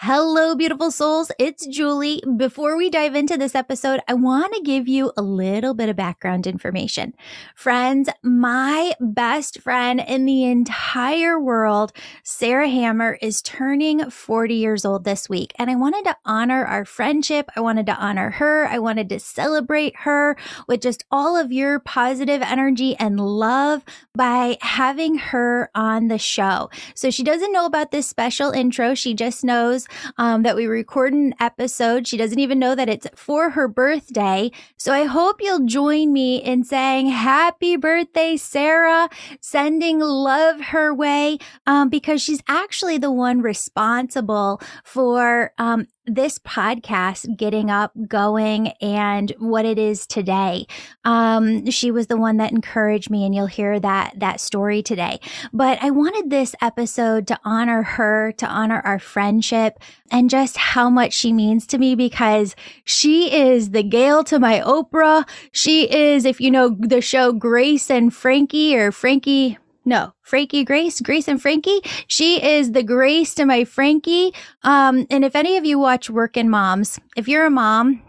Hello, beautiful souls. It's Julie. Before we dive into this episode, I want to give you a little bit of background information. Friends, my best friend in the entire world, Sarah Hammer, is turning 40 years old this week. And I wanted to honor our friendship. I wanted to honor her. I wanted to celebrate her with just all of your positive energy and love by having her on the show. So she doesn't know about this special intro. She just knows um, that we record an episode. She doesn't even know that it's for her birthday. So I hope you'll join me in saying happy birthday, Sarah, sending love her way um, because she's actually the one responsible for um, this podcast getting up, going, and what it is today. Um, she was the one that encouraged me, and you'll hear that that story today. But I wanted this episode to honor her, to honor our friendship, and just how much she means to me because she is the Gail to my Oprah. She is, if you know the show Grace and Frankie or Frankie no, Frankie Grace, Grace and Frankie. She is the Grace to my Frankie. Um, and if any of you watch Working Moms, if you're a mom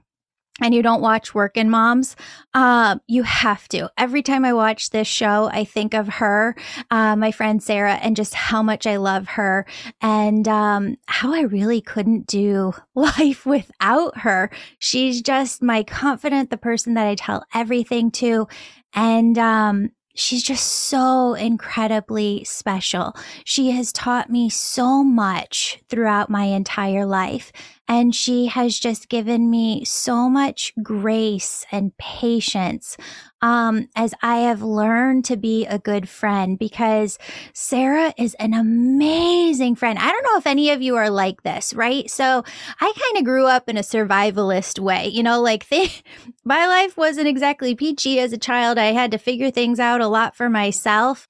and you don't watch Working Moms, uh, you have to. Every time I watch this show, I think of her, uh, my friend Sarah, and just how much I love her and um, how I really couldn't do life without her. She's just my confident, the person that I tell everything to. And um, she's just so incredibly special. She has taught me so much throughout my entire life. And she has just given me so much grace and patience um, as I have learned to be a good friend because Sarah is an amazing friend. I don't know if any of you are like this, right? So I kind of grew up in a survivalist way, you know, like th- my life wasn't exactly peachy as a child. I had to figure things out a lot for myself.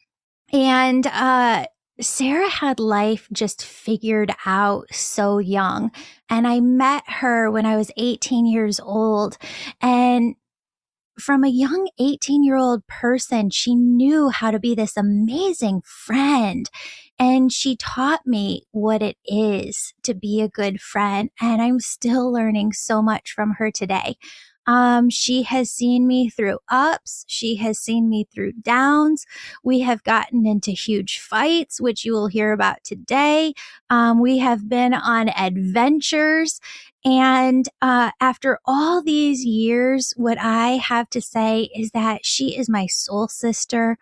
And, uh, Sarah had life just figured out so young. And I met her when I was 18 years old. And from a young 18 year old person, she knew how to be this amazing friend. And she taught me what it is to be a good friend. And I'm still learning so much from her today. Um, she has seen me through ups. She has seen me through downs. We have gotten into huge fights, which you will hear about today. Um, we have been on adventures. And uh, after all these years, what I have to say is that she is my soul sister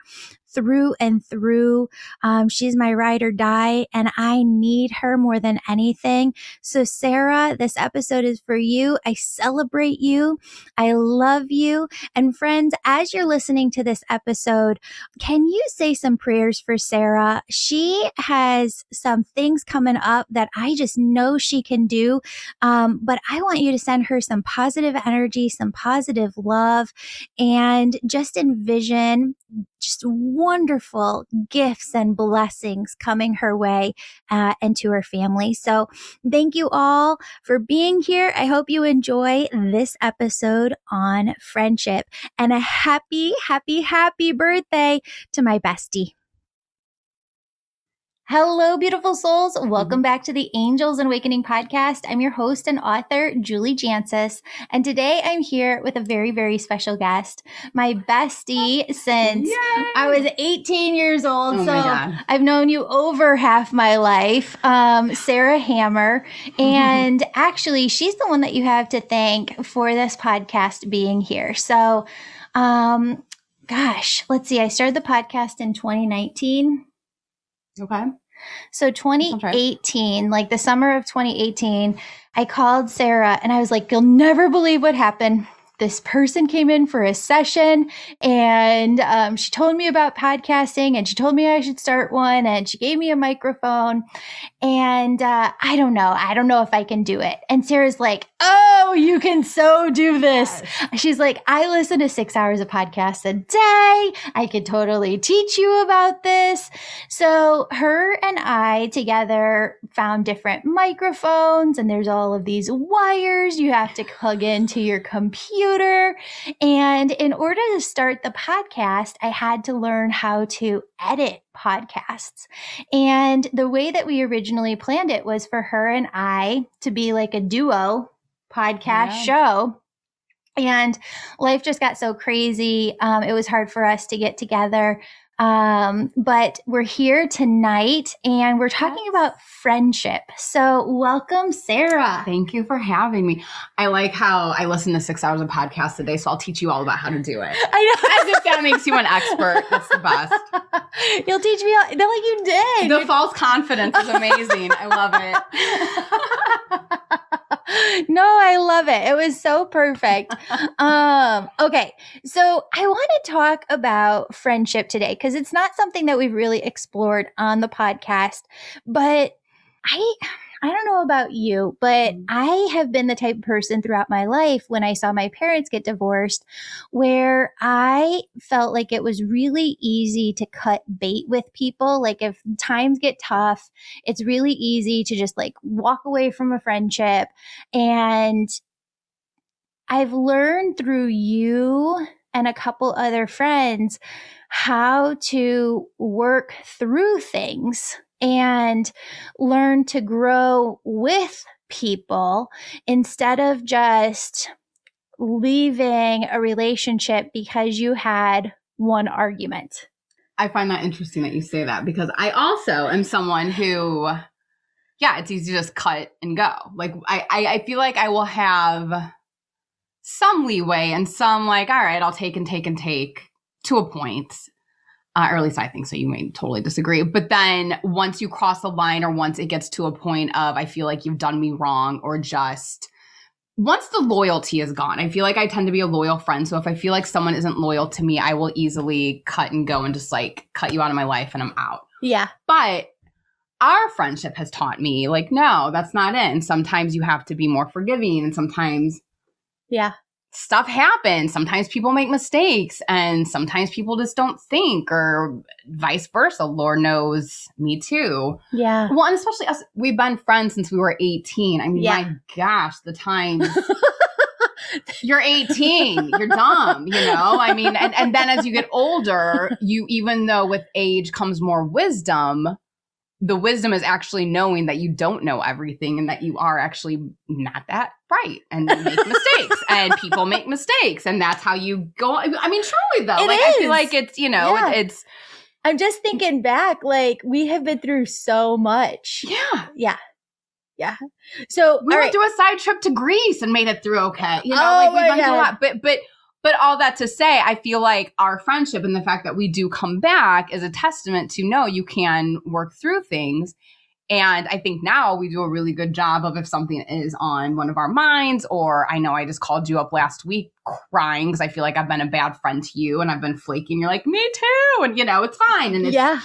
through and through. Um, she's my ride or die, and I need her more than anything. So, Sarah, this episode is for you. I celebrate you. I love you. And, friends, as you're listening to this episode, can you say some prayers for Sarah? She has some things coming up that I just know she can do. Um, but I want you to send her some positive energy, some positive love, and just envision just wonderful gifts and blessings coming her way uh, and to her family. So, thank you all for being here. I hope you enjoy this episode on friendship and a happy, happy, happy birthday to my bestie. Hello, beautiful souls. Welcome mm-hmm. back to the Angels and Awakening podcast. I'm your host and author, Julie Jancius. And today I'm here with a very, very special guest, my bestie since Yay! I was 18 years old. Oh so I've known you over half my life, um, Sarah Hammer. And actually, she's the one that you have to thank for this podcast being here. So, um, gosh, let's see. I started the podcast in 2019. Okay. So 2018, like the summer of 2018, I called Sarah and I was like, you'll never believe what happened this person came in for a session and um, she told me about podcasting and she told me I should start one and she gave me a microphone. And uh, I don't know. I don't know if I can do it. And Sarah's like, Oh, you can so do this. Yes. She's like, I listen to six hours of podcasts a day. I could totally teach you about this. So her and I together found different microphones and there's all of these wires you have to plug into your computer computer. And in order to start the podcast, I had to learn how to edit podcasts. And the way that we originally planned it was for her and I to be like a duo podcast yeah. show. And life just got so crazy. Um, it was hard for us to get together. Um, but we're here tonight and we're talking yes. about friendship. So, welcome, Sarah. Thank you for having me. I like how I listen to six hours of podcasts a day, so I'll teach you all about how to do it. I know. As if that makes you an expert. That's the best. You'll teach me all, no, like you did. The false confidence is amazing. I love it. no, I love it. It was so perfect. um, okay. So I want to talk about friendship today because it's not something that we've really explored on the podcast. But I I don't know about you, but mm. I have been the type of person throughout my life when I saw my parents get divorced where I felt like it was really easy to cut bait with people. Like if times get tough, it's really easy to just like walk away from a friendship. And I've learned through you and a couple other friends how to work through things and learn to grow with people instead of just leaving a relationship because you had one argument. I find that interesting that you say that because I also am someone who, yeah, it's easy to just cut and go. Like, I, I, I feel like I will have some leeway and some, like, all right, I'll take and take and take to a point. Uh, or at least I think so. You may totally disagree. But then once you cross the line or once it gets to a point of, I feel like you've done me wrong or just once the loyalty is gone, I feel like I tend to be a loyal friend. So if I feel like someone isn't loyal to me, I will easily cut and go and just like cut you out of my life and I'm out. Yeah. But our friendship has taught me like, no, that's not it. And sometimes you have to be more forgiving and sometimes. Yeah stuff happens. Sometimes people make mistakes and sometimes people just don't think or vice versa. Lord knows me too. Yeah. Well, and especially us, we've been friends since we were 18. I mean, yeah. my gosh, the time. you're 18 you're dumb you know i mean and, and then as you get older you even though with age comes more wisdom the wisdom is actually knowing that you don't know everything and that you are actually not that bright and make mistakes and people make mistakes and that's how you go i mean truly though it like is. i feel like it's you know yeah. it's i'm just thinking back like we have been through so much yeah yeah yeah so we went right. through a side trip to greece and made it through okay you know oh like we've been through a lot but but but all that to say, I feel like our friendship and the fact that we do come back is a testament to no, you can work through things. And I think now we do a really good job of if something is on one of our minds, or I know I just called you up last week crying because I feel like I've been a bad friend to you and I've been flaking. You're like, me too. And, you know, it's fine. And it's, yeah.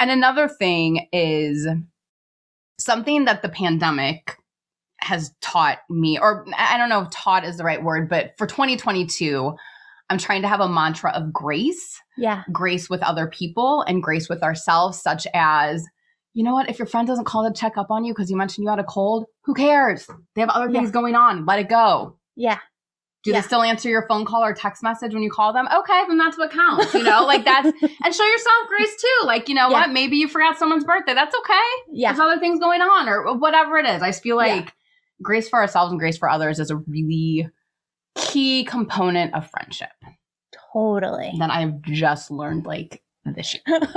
And another thing is something that the pandemic has taught me, or I don't know if taught is the right word, but for 2022, I'm trying to have a mantra of grace. Yeah. Grace with other people and grace with ourselves, such as, you know what, if your friend doesn't call to check up on you because you mentioned you had a cold, who cares? They have other things yeah. going on. Let it go. Yeah. Do yeah. they still answer your phone call or text message when you call them? Okay, then that's what counts. You know, like that's and show yourself grace too. Like, you know yeah. what? Maybe you forgot someone's birthday. That's okay. Yeah. There's other things going on or whatever it is. I just feel like grace for ourselves and grace for others is a really key component of friendship. Totally. That I've just learned like this year.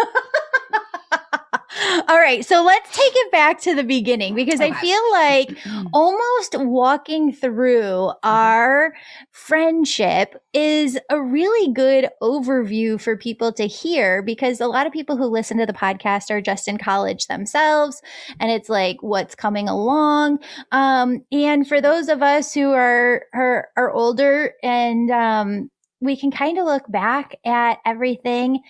All right, so let's take it back to the beginning because. I feel like mm-hmm. almost walking through mm-hmm. our friendship is a really good overview for people to hear because a lot of people who listen to the podcast are just in college themselves and it's like what's coming along. Um, and for those of us who are are, are older and um, we can kind of look back at everything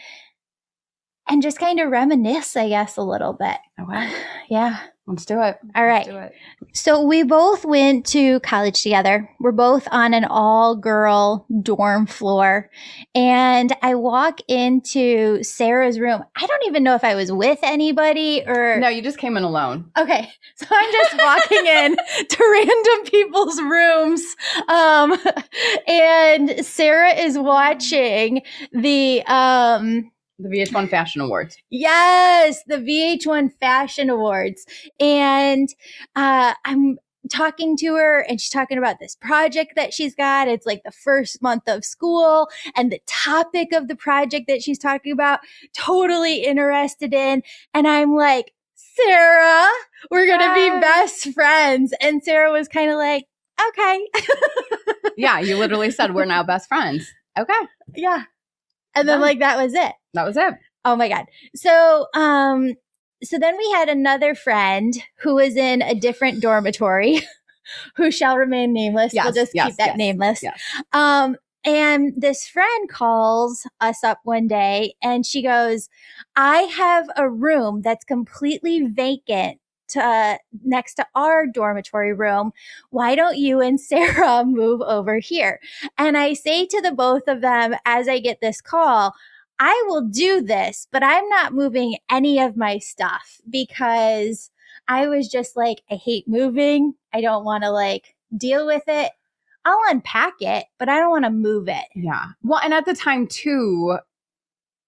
and just kind of reminisce, I guess, a little bit. Okay. Yeah. Let's do it. All right. Do it. So we both went to college together. We're both on an all girl dorm floor. And I walk into Sarah's room. I don't even know if I was with anybody or. No, you just came in alone. Okay. So I'm just walking in to random people's rooms. Um, and Sarah is watching the, um, The VH1 Fashion Awards. Yes, the VH1 Fashion Awards. And uh, I'm talking to her and she's talking about this project that she's got. It's like the first month of school and the topic of the project that she's talking about, totally interested in. And I'm like, Sarah, we're going to be best friends. And Sarah was kind of like, okay. Yeah, you literally said we're now best friends. Okay. yeah. And then Done. like that was it. That was it. Oh my god. So um so then we had another friend who was in a different dormitory who shall remain nameless. we'll just yes, keep that yes, nameless. yes. Um and this friend calls us up one day and she goes, I have a room that's completely vacant to, uh, next to our dormitory room. Why don't you and Sarah move over here? And I say to the both of them as I get this call, I will do this, but I'm not moving any of my stuff because I was just like, I hate moving. I don't want to like deal with it. I'll unpack it, but I don't want to move it. Yeah. Well, and at the time too,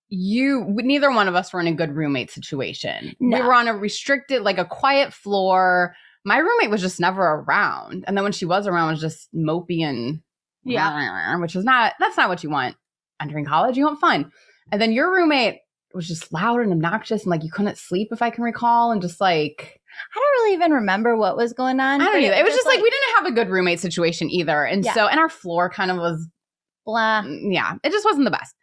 you neither one of us were in a good roommate situation. We were on a restricted, like a quiet floor. My roommate was just never around, and then when she was around, it was just mopey and yeah, which is not that's not what you want entering college. You want fun, and then your roommate was just loud and obnoxious, and like you couldn't sleep, if I can recall, and just like I don't really even remember what was going on. I don't know. It was just like, we didn't have a good roommate situation either, and Yeah. so and our floor kind of was blah. Mm, yeah, it just wasn't the best.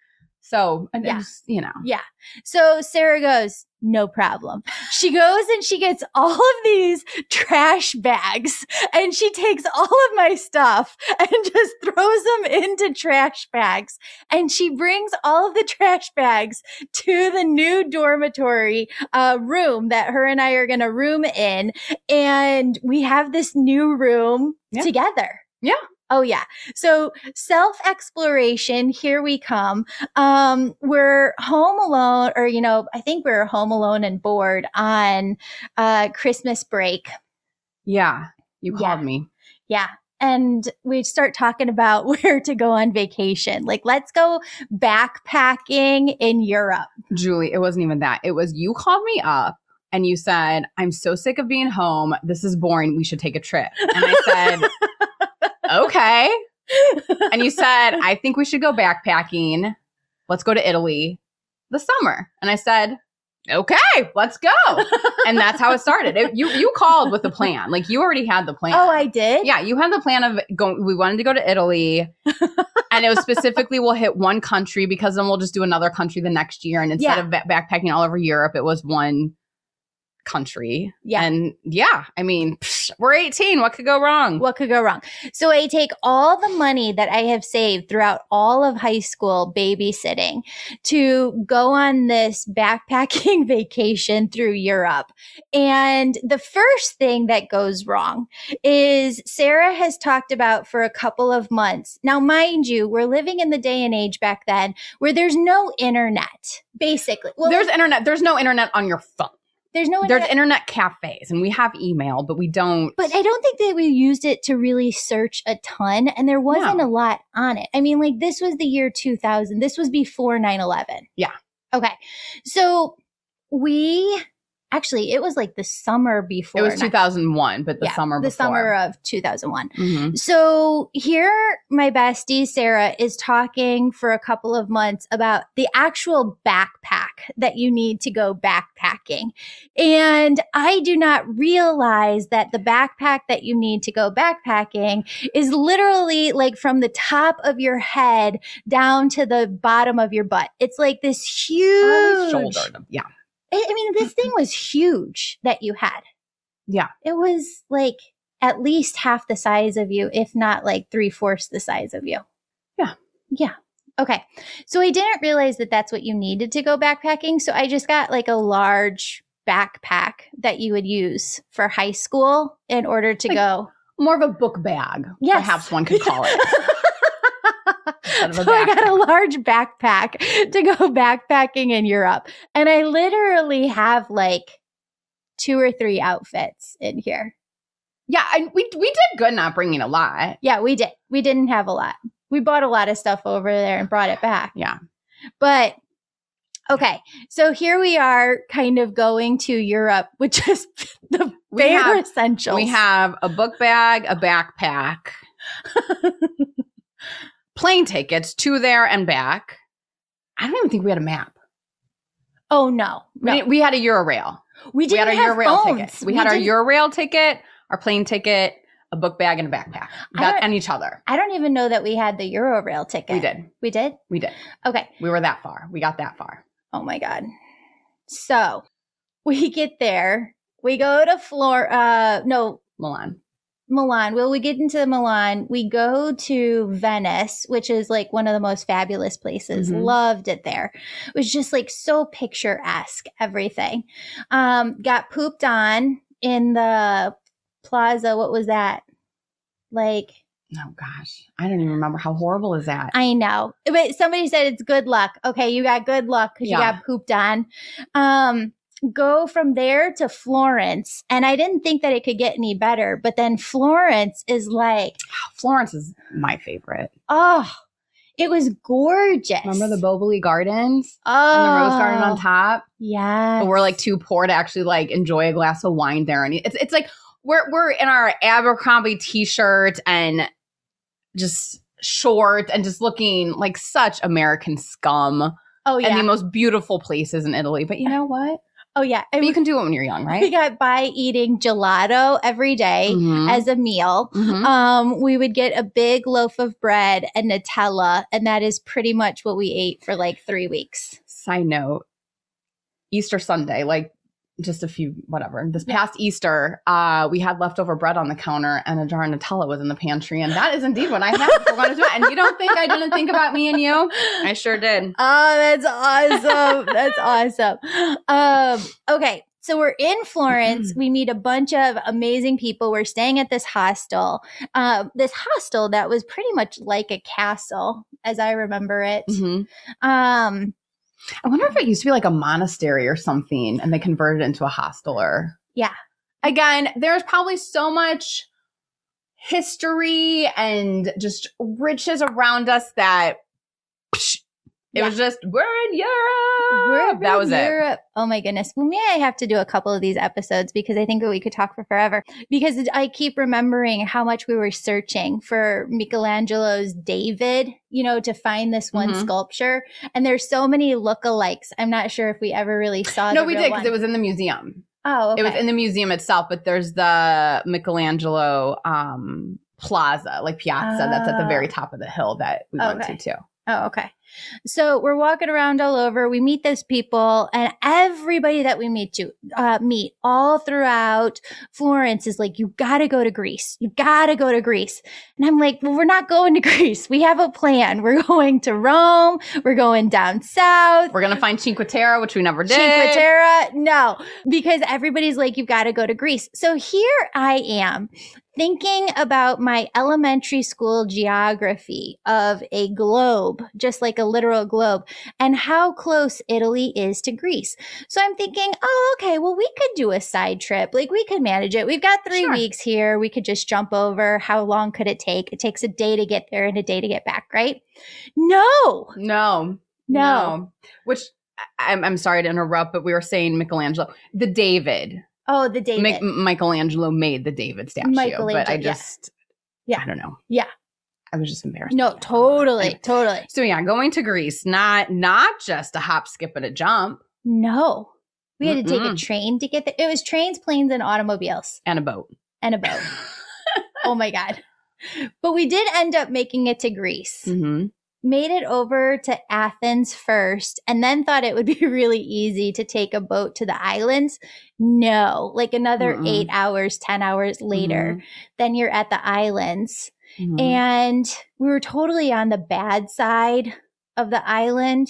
So and Yeah. was, you know. Yeah. So Sarah goes, no problem. She goes and she gets all of these trash bags and she takes all of my stuff and just throws them into trash bags. And she brings all of the trash bags to the new dormitory uh, room that her and I are going to room in. And we have this new room Yeah. together. Yeah. Oh yeah. So self exploration, here we come. Um, we're home alone, or you know, I think we're home alone and bored on uh Christmas break. Yeah. You Yeah. called me. Yeah. And we start talking about where to go on vacation. Like, let's go backpacking in Europe. Julie, it wasn't even that. It was you called me up and you said, I'm so sick of being home. This is boring. We should take a trip. And I said, okay. And you said, I think we should go backpacking. Let's go to Italy the summer. And I said, okay, let's go. And that's how it started. It, you you called with the plan. Like you already had the plan. Oh, I did? Yeah, you had the plan of going. We wanted to go to Italy, and it was specifically we'll hit one country because then we'll just do another country the next year. And instead Yeah. of ba- backpacking all over Europe, it was one country. Yeah. and yeah, I mean, psh, we're eighteen. What could go wrong? What could go wrong? So I take all the money that I have saved throughout all of high school babysitting to go on this backpacking vacation through Europe. And the first thing that goes wrong is Sarah has talked about for a couple of months. Now, mind you, we're living in the day and age back then where there's no internet, basically. Well, there's internet. There's no internet on your phone. There's no There's internet. internet cafes, and we have email, but we don't. But I don't think that we used it to really search a ton, and there wasn't No. a lot on it. I mean, like this was the year 2000. This was before 9 11. Yeah. Okay. So we actually, it was like the summer before. it was 2001, but the yeah, summer the before. summer of 2001. Mhm. So here, my bestie Sarah is talking for a couple of months about the actual backpack that you need to go backpacking. And I do not realize that the backpack that you need to go backpacking is literally like from the top of your head down to the bottom of your butt. It's like this huge. shoulder. Yeah. I mean, this thing was huge that you had. Yeah. It was like at least half the size of you, if not like three fourths the size of you. Yeah. Yeah. Okay. So I didn't realize that that's what you needed to go backpacking. So I just got like a large backpack that you would use for high school in order to Like- go. More of a book bag, Yes. perhaps one could call it. Instead of a so I got a large backpack to go backpacking in Europe. And I literally have like two or three outfits in here. Yeah, I, we we did good not bringing a lot. Yeah, we did. We didn't have a lot. We bought a lot of stuff over there and brought it back. Yeah. But okay, so here we are kind of going to Europe, which is the We bare have- essentials. We have a book bag, a backpack, plane tickets to there and back. I don't even think we had a map. Oh no. We, No. didn't- we had a Eurail. We We didn't had our have Eurail phones. ticket. We, had our didn't- Eurail ticket, our plane ticket, a book bag, and a backpack. That and each other. I don't even know that we had the Eurorail ticket. We did. We did? We did. Okay. We were that far. We got that far. Oh my god. So we get there. We go to Flor uh no, Milan. Milan. Well, we get into Milan. We go to Venice, which is like one of the most fabulous places. Mhm. Loved it there. It was just like so picturesque, everything. Um, got pooped on in the plaza. What was that? Like, Oh gosh, I don't even remember how horrible is that. I know. But somebody said it's good luck. Okay, you got good luck because you got pooped on. Um, go from there to Florence. And I didn't think that it could get any better. But then Florence is like, Florence is my favorite. oh, it was gorgeous. Remember the Boboli Gardens oh, and the rose garden on ah, top? Yeah. We're like too poor to actually like enjoy a glass of wine there. And it's it's like we're we're in our Abercrombie t-shirt and just short and just looking like such American scum oh, yeah. and the most beautiful places in Italy. But you know what? Oh, yeah. But you can do it when you're young, right? we got by eating gelato every day Mhm. as a meal. Mhm. Um, we would get a big loaf of bread and Nutella, and that is pretty much what we ate for like three weeks. Side note, Easter Sunday, like just a few whatever. This past Easter, uh, we had leftover bread on the counter and a jar of Nutella was in the pantry. And that is indeed what I had going to do it. And you don't think I didn't think about me and you? I sure did. Oh, that's awesome. that's awesome. Um, okay. So we're in Florence. We meet a bunch of amazing people. We're staying at this hostel. Um, this hostel that was pretty much like a castle, as I remember it. Mhm. Um, I wonder if it used to be like a monastery or something and they converted it into a hostel or. Yeah. Again, there's probably so much history and just riches around us that psh, it Yeah. was just, we're in Europe. that in was it. Oh my goodness. Well, may I have to do a couple of these episodes because I think we could talk for forever. Because I keep remembering how much we were searching for Michelangelo's David, you know, to find this one Mhm. sculpture. And there's so many lookalikes. I'm not sure if we ever really saw. No, we did because it was in the museum. Oh, okay. It was in the museum itself, but there's the Michelangelo um, Plaza, like Piazza, that's at the very Oh. top of the hill that we went to too. Oh, okay. So we're walking around all over. We meet those people, and everybody that we meet to uh, meet all throughout Florence is like, "You got to go to Greece. You got to go to Greece." And I'm like, "Well, we're not going to Greece. We have a plan. We're going to Rome. We're going down south." We're gonna find Cinque Terre, which we never did. Cinque Terre? No, because everybody's like, you've got to go to Greece. So here I am thinking about my elementary school geography of a globe, just like a literal globe, and how close Italy is to Greece. So I'm thinking, oh, okay, well, we could do a side trip. Like we could manage it. We've got three Sure. weeks here. We could just jump over. How long could it take? It takes a day to get there and a day to get back, right? No, No, no. Which I'm, I'm sorry to interrupt, but we were saying Michelangelo, the David. Oh, the David. Mich- Michelangelo made the David statue, but I Michelangelo, yeah. just, Yeah. I don't know. Yeah. I was just embarrassed. No, totally, Anyway. totally. So yeah, going to Greece, not not just a hop, skip, and a jump, No. We had to take a train to get there. It was trains, planes, and automobiles and a boat. and a boat. oh my God. But we did end up making it to Greece. hmm Made it over to Athens first, and then thought it would be really easy to take a boat to the islands. No, like another Mm-mm. eight hours, 10 hours later, then you're at the islands. Mhm. And we were totally on the bad side of the island.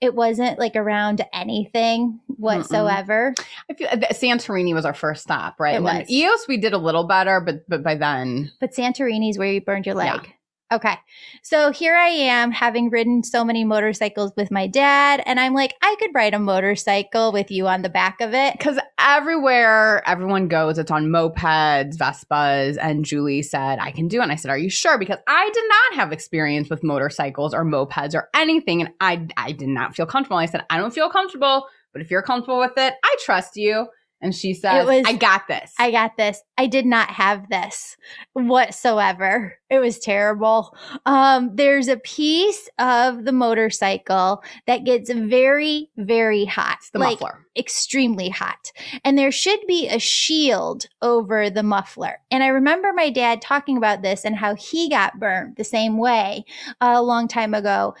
It wasn't like around anything whatsoever. I feel uh, Santorini was our first stop, right? It and was. Ios we did a little better, but but by then, But Santorini's where you burned your Yeah. Okay. So here I am having ridden so many motorcycles with my dad. And I'm like, I could ride a motorcycle with you on the back of it. because everywhere everyone goes, it's on mopeds, Vespas, and Julie said I can do it. And I said, Are you sure? Because I did not have experience with motorcycles or mopeds or anything, and I I did not feel comfortable. I said, I don't feel comfortable, but if you're comfortable with it, I trust you. And she says, It was- I got this. I got this. I did not have this whatsoever. It was terrible. Um, there's a piece of the motorcycle that gets very, very hot. it's the like muffler. extremely hot. And there should be a shield over the muffler. And I remember my dad talking about this and how he got burned the same way a long time ago.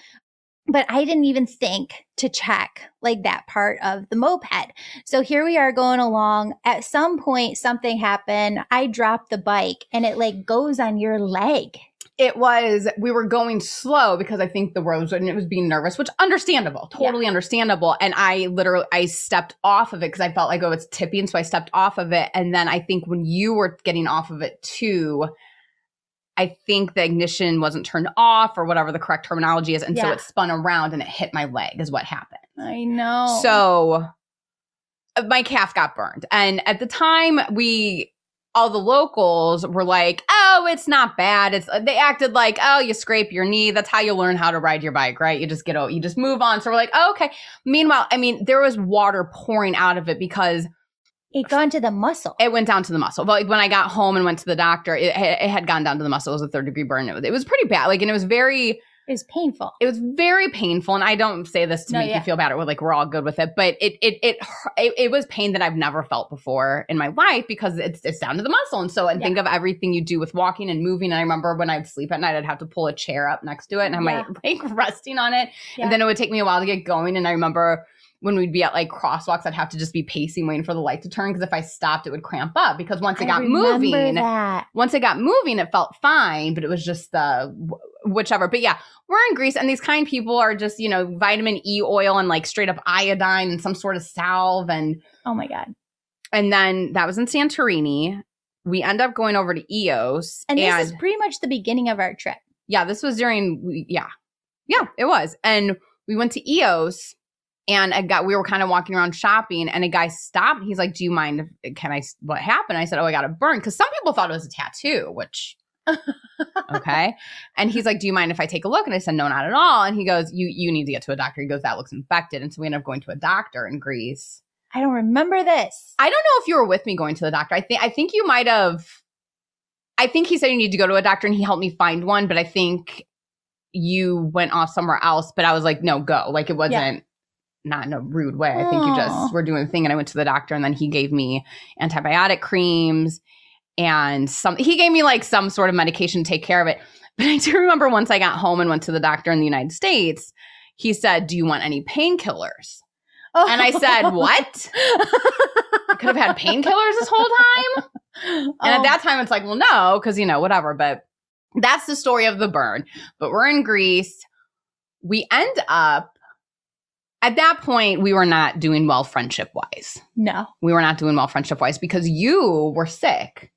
But I didn't even think to check like that part of the moped. So here we are going along. At some point, something happened. I dropped the bike and it like goes on your leg. it was we were going slow because I think the roads and it was being nervous, which understandable, totally understandable. And I literally I stepped off of it because I felt like oh it's tipping, so I stepped off of it. And then I think when you were getting off of it too, I think the ignition wasn't turned off or whatever the correct terminology is, and so it spun around and it hit my leg is what happened. I know. So uh, my calf got burned. And at the time, we all the locals were like, "Oh, it's not bad." It's they acted like, "Oh, you scrape your knee. That's how you learn how to ride your bike, right? You just get oh, you just move on." So we're like, oh, "Okay." Meanwhile, I mean, there was water pouring out of it because it gone to the muscle. it went down to the muscle. But like, when I got home and went to the doctor, it, it had gone down to the muscle. It was a third degree burn. It was, it was pretty bad. Like, and it was very It was painful. it was very painful and i don't say this to No, make yeah. you feel bad or like we're all good with it but it it it it, it was pain that i've never felt before in my life because it's it's down to the muscle and so and think of everything you do with walking and moving and i remember when i'd sleep at night i'd have to pull a chair up next to it and have Yeah. my like resting on it Yeah. and then it would take me a while to get going and i remember when we'd be at like crosswalks i'd have to just be pacing waiting for the light to turn because if i stopped it would cramp up because once it I got moving That. once it got moving, it felt fine, but it was just the wh- whichever. But yeah, we're in Greece, and these kind people are just you know vitamin E oil and like straight up iodine and some sort of salve, and Oh my god. and then that was in Santorini. We end up going over to Ios, And this is pretty much the beginning of our trip. yeah, this was during yeah, yeah, it was, and we went to Ios. And I got, we were kind of walking around shopping, and a guy stopped. He's like, "Do you mind? If, can I? What happened?" I said, "Oh, I got a burn." Because some people thought it was a tattoo, which okay. And he's like, "Do you mind if I take a look?" And I said, "No, not at all." And he goes, "You you need to get to a doctor." He goes, "That looks infected." And so we ended up going to a doctor in Greece. I don't remember this. I don't know if you were with me going to the doctor. I think I think you might have. I think he said you need to go to a doctor, and he helped me find one. But I think you went off somewhere else. But I was like, "No, go!" Like it wasn't. Not in a rude way. I think you just oh. were doing the thing, and I went to the doctor, and then he gave me antibiotic creams and some. He gave me like some sort of medication to take care of it. But I do remember once I got home and went to the doctor in the United States, he said, "Do you want any painkillers?" And I said, oh. "What? I could have had painkillers this whole time?" And Oh, at that time, it's like, well, no, because, you know, whatever. But that's the story of the burn. But we're in Greece. We end up, at that point, we were not doing well friendship wise. no. We were not doing well friendship wise because you were sick.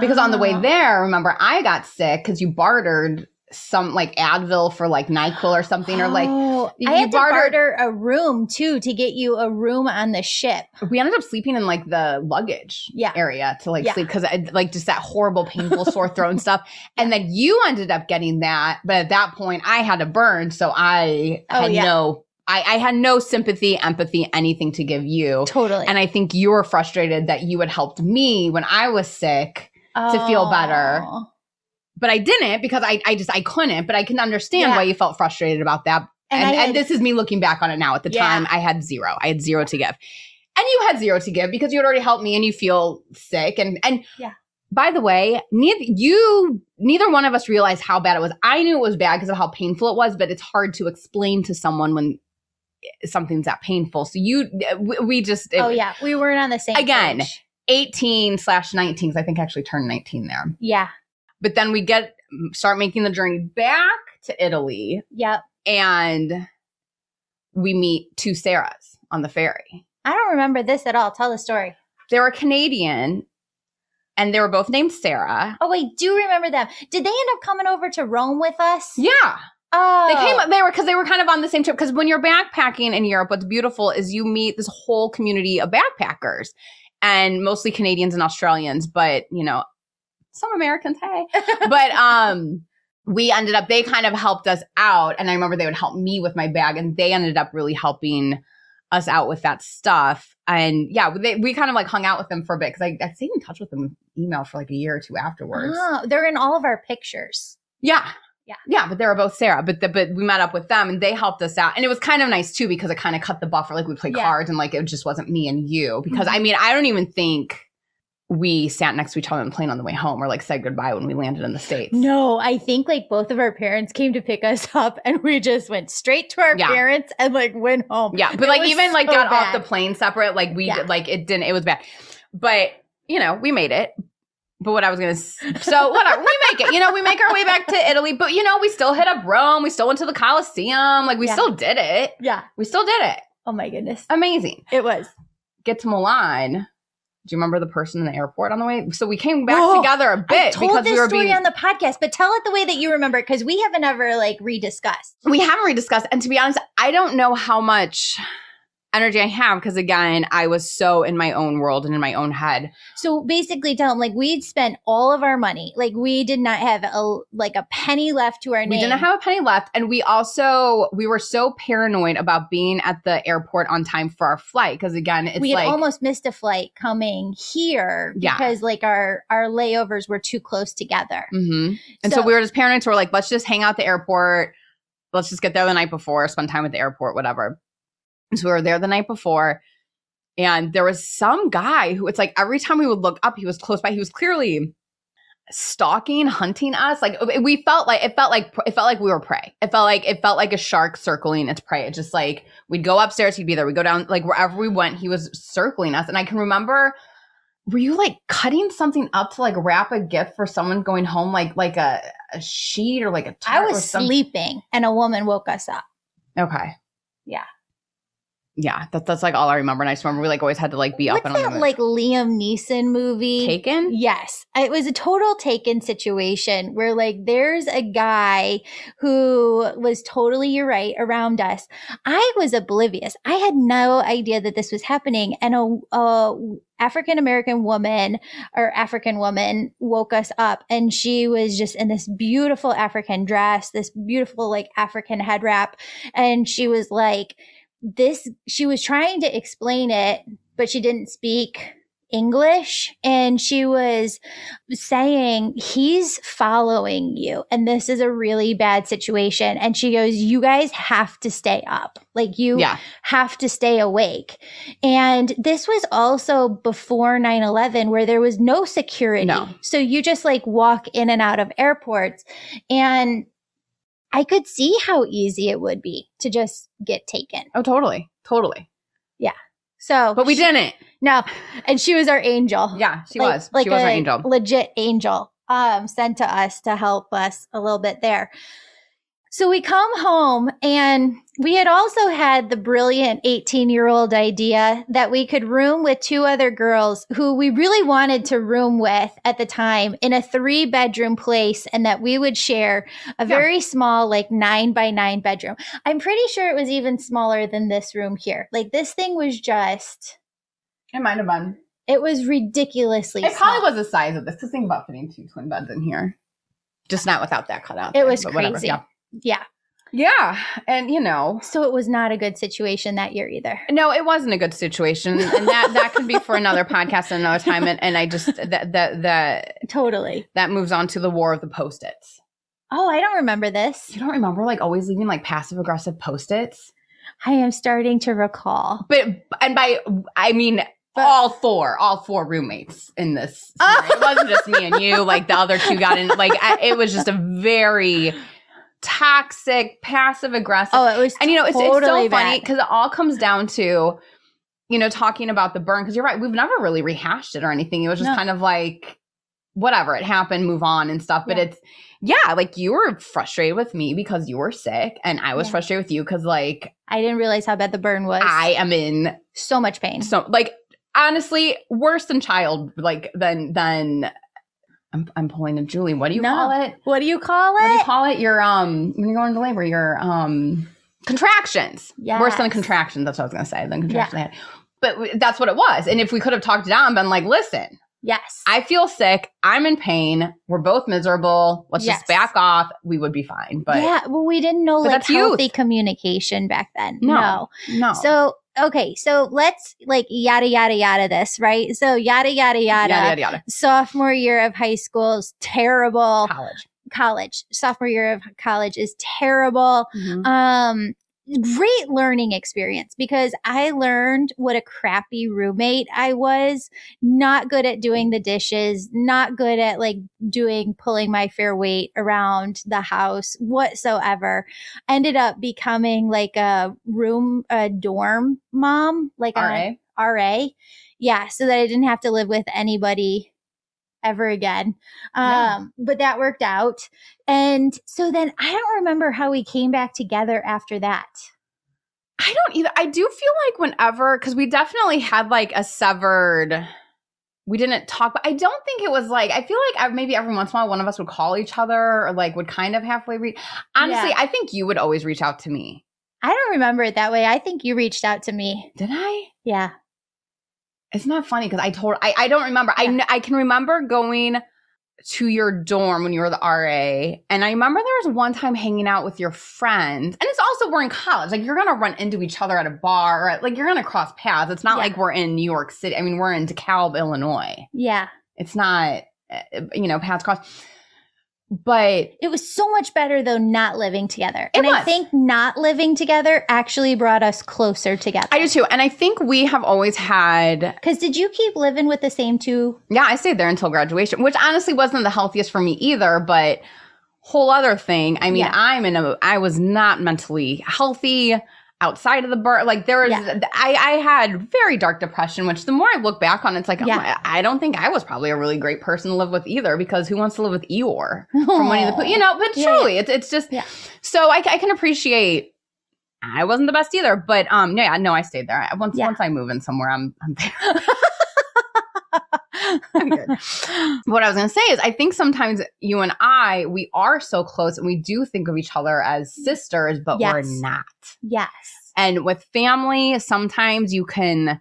Because on the way Oh. there, remember, I got sick because you bartered some like Advil for like NyQuil or something, or like Oh, you I had to bartered- barter a room too to get you a room on the ship. we ended up sleeping in like the luggage Yeah. area to like Yeah. sleep because uh, like just that horrible painful sore throat and stuff and then you ended up getting that but at that point i had a burn so i Oh, had yeah. no I, I had no sympathy empathy anything to give you Totally. and i think you were frustrated that you had helped me when i was sick to feel better. Oh. but i didn't because i, I just i couldn't but i can understand Yeah. why you felt frustrated about that And, and, I and, this is me looking back on it now. At the Yeah. time, I had zero. I had zero to give, and you had zero to give because you had already helped me, and you feel sick. And and Yeah. By the way, neither you, neither one of us realized how bad it was. I knew it was bad because of how painful it was, but it's hard to explain to someone when something's that painful. So you, we, just it- oh yeah, we weren't on the same Again. page. eighteen slash nineteen. I think I actually turned nineteen there. Yeah. But then we get start making the journey back to Italy. Yep. and we meet two Sarahs on the ferry. I don't remember this at all. Tell the story. They were Canadian and they were both named Sarah. Oh, I do remember them. Did they end up coming over to Rome with us? Yeah. Oh, They came they were because they were kind of on the same trip. Because when you're backpacking in Europe, what's beautiful is you meet this whole community of backpackers and mostly Canadians and Australians, but you know, some Americans, hey. but um we ended up they kind of helped us out and i remember they would help me with my bag and they ended up really helping us out with that stuff and yeah they, we kind of like hung out with them for a bit because I, I stayed in touch with them email for like a year or two afterwards Oh, they're in all of our pictures. yeah Yeah. yeah but they were both sarah but the, but we met up with them and they helped us out and it was kind of nice too because it kind of cut the buffer like we played Yeah. cards and like it just wasn't me and you because Mhm. i mean i don't even think we sat next to each other on the plane on the way home or like said goodbye when we landed in the states No, I think like both of our parents came to pick us up and we just went straight to our Yeah. parents and like went home. Yeah, but It like even like so got off the plane separate. Like we Yeah. did, like it didn't. It was bad, but you know we made it. But what I was gonna so whatever we make it. You know we make our way back to Italy, but you know we still hit up Rome. We still went to the Colosseum. Like we Yeah. still did it. Yeah. We still did it. Oh my goodness. Amazing. It was. Get to Milan. Do you remember the person in the airport on the way? So we came back Oh, together a bit told because this we were story being. on the podcast, but tell it the way that you remember it because we haven't ever like rediscussed. we haven't rediscussed, and to be honest, I don't know how much energy I have because again, I was so in my own world and in my own head. So basically, tell them like we'd spent all of our money. Like we did not have a like a penny left to our We name. We didn't have a penny left, and we also we were so paranoid about being at the airport on time for our flight because again, it's we had like almost missed a flight coming here Yeah. because like our our layovers were too close together. Mhm. and so, we were just paranoid. So we're like, let's just hang out at the airport. Let's just get there the night before, spend time at the airport, whatever. So we were there the night before, and there was some guy who it's like every time we would look up, he was close by. He was clearly stalking, hunting us. Like we felt like it felt like it felt like we were prey. It felt like it felt like a shark circling its prey. It just like we'd go upstairs, he'd be there. We'd go down, like wherever we went, he was circling us. And I can remember. Were you like cutting something up to like wrap a gift for someone going home, like like a, a sheet or like a I was sleeping and a woman woke us up. Okay. Yeah. Yeah, that, that's like all I remember. And I just remember we like always had to like be up What's and on that the like Liam Neeson movie? taken. Yes, uh, it was a total taken situation where like there's a guy who was totally you're right around us. I was oblivious. I had no idea that this was happening, and a, a African American woman or African woman woke us up, and she was just in this beautiful African dress, this beautiful like African head wrap, and she was like this. She was trying to explain it, but she didn't speak English and she was saying, He's following you, and this is a really bad situation. And she goes, You guys have to stay up. Like, you Yeah. have to stay awake. And this was also before 9 11, where there was no security. No. So you just like walk in and out of airports. And I could see how easy it would be to just get taken. Oh, totally. Totally. Yeah. So, But we she- didn't. No, and she was our angel. Yeah, she Like- was. like she was our angel. legit angel, um, sent to us to help us a little bit there. So we come home and we had also had the brilliant 18 year old idea that we could room with two other girls who we really wanted to room with at the time in a three bedroom place and that we would share a Yeah. very small, like nine by nine bedroom. I'm pretty sure it was even smaller than this room here. Like this thing was just, It might have been. it was ridiculously It small. probably was the size of this. Because think about fitting two twin beds in here. Just not without that cutout. It there, was but whatever. crazy. Yeah. Yeah. Yeah. And you know, So it was not a good situation that year either. no, it wasn't a good situation. And that that could be for another podcast and another time. And, and I just that that that Totally. that moves on to the war of the post-its. Oh, I don't remember this. You don't remember like always leaving like passive aggressive post-its? I am starting to recall. But and by I mean But- all four, all four roommates in this. scenario. it wasn't just me and you. Like the other two got in. Like I, it was just a very toxic, passive aggressive. Oh, it was and you know, it's, it's totally so funny because it all comes down to, you know, talking about the burn. Because you're right, we've never really rehashed it or anything. It was just No. kind of like whatever, it happened, move on and stuff. But Yeah. it's, yeah, like you were frustrated with me because you were sick, and I was Yeah. frustrated with you because, like, I didn't realize how bad the burn was. I am in so much pain. so, like, honestly, worse than child, like, than, than, I'm, I'm pulling a Julie. What do you No. call it? what do you call it? What do you call it? Your, um, when you're going into labor, your, um, contractions. Yeah. Worse than contractions. That's what I was going to say. Than contractions. Had. But w- that's what it was. And if we could have talked it out and been like, listen, yes. I feel sick. I'm in pain. We're both miserable. Let's Yes. just back off. We would be fine. But yeah, well, we didn't know like that's youth. healthy communication back then. No. no. So okay, so let's like yada yada yada this, right? So yada yada yada. yada, yada, yada. Sophomore year of high school is terrible. College. College, sophomore year of college is terrible. Mhm. Um, great learning experience because I learned what a crappy roommate I was. Not good at doing the dishes, not good at like doing pulling my fair weight around the house whatsoever. Ended up becoming like a room, a dorm mom, like RA. RA. Yeah, so that I didn't have to live with anybody ever again. Um, but that worked out. And so then I don't remember how we came back together after that. I don't either. I do feel like whenever, because we definitely had like a severed. We didn't talk, but I don't think it was like. I feel like I- maybe every once in a while, one of us would call each other or like would kind of halfway reach. Honestly, Yeah. I think you would always reach out to me. I don't remember it that way. I think you reached out to me. Did I? Yeah. It's not funny because I told. I I don't remember. I Yeah. kn- I can remember going to your dorm when you were the RA, and I remember there was one time hanging out with your friends, and it's also we're in college. Like you're gonna run into each other at a bar, or at, like you're gonna cross paths. It's not Yeah. like we're in New York City. I mean, we're in DeKalb, Illinois. Yeah. It's not, uh, you know, paths cross. But It was so much better though not living together. And I think not living together actually brought us closer together. I do too, and I think we have always had Because did you keep living with the same two? Yeah, I stayed there until graduation, which honestly wasn't the healthiest for me either, but whole other thing. I mean, Yeah. I'm in a I was not mentally healthy outside of the bar. Like there was Yeah. I I had very dark depression, which the more I look back on it's like, oh, Yeah. I, I don't think I was probably a really great person to live with either because who wants to live with Eeyore from Winnie the Pooh? You know, but Yeah, truly it's it's just Yeah. so I, I can appreciate I wasn't the best either, but um, yeah, no, I stayed there. Once Yeah. once I move in somewhere, I'm I'm there. What I was going to say is, I think sometimes you and I, we are so close and we do think of each other as mm. sisters, but we're not. Yes. And with family, sometimes you can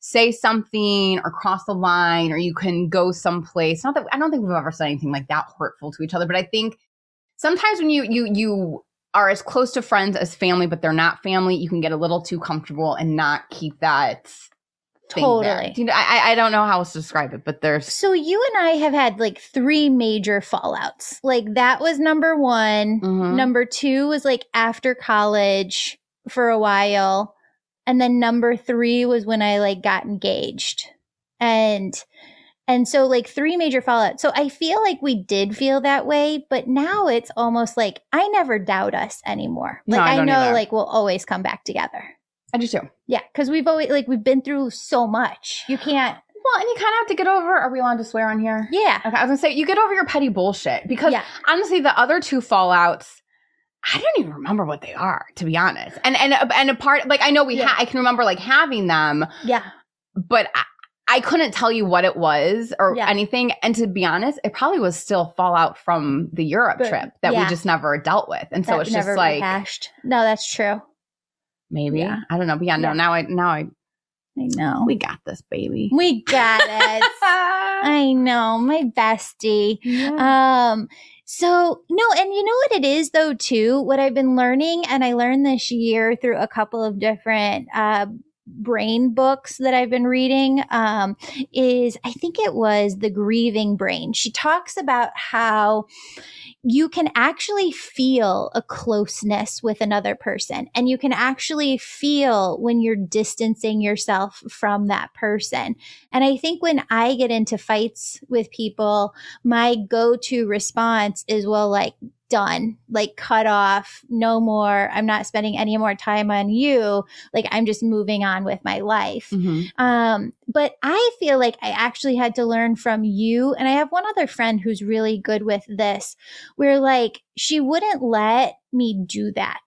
say something or cross the line or you can go someplace. Not that I don't think we've ever said anything like that hurtful to each other, but I think sometimes when you you you are as close to friends as family, but they're not family, you can get a little too comfortable and not keep that. Totally. You know, I I- don't know how else to describe it, but there's So you and I have had like three major fallouts. Like that was number one. Mhm. Number two was like after college for a while. And then number three was when I like got engaged. And and so like three major fallouts. So I feel like we did feel that way, but now it's almost like I never doubt us anymore. No, Like I I, know either. like we'll always come back together. I do too. Yeah, because we've always like we've been through so much. You can't. Well, and you kind of have to get over. Are we allowed to swear on here? Yeah. Okay, I was gonna say you get over your petty bullshit because Yeah. honestly, the other two fallouts, I don't even remember what they are, to be honest. And and uh, and a part like I know we, Yeah. ha- I can remember like having them, Yeah. but I, I couldn't tell you what it was or Yeah. anything. And to be honest, it probably was still fallout from the Europe But- trip that we just never dealt with. And so That it's just like. No, that's true. Maybe Yeah. I don't know, but yeah, no. Yeah. Now I now I I know. we got this, baby. We got it. I know, my bestie. Yeah. Um, so no, and you know what it is though too. What I've been learning, and I learned this year through a couple of different uh, brain books that I've been reading, um, is I think it was the grieving brain. She talks about how you can actually feel a closeness with another person and you can actually feel when you're distancing yourself from that person. And I think when I get into fights with people, my go to response is, well, like, done, like cut off, no more. I'm not spending any more time on you. Like I'm just moving on with my life. Mm-hmm. Um, but I feel like I actually had to learn from you. And I have one other friend who's really good with this, where like she wouldn't let me do that.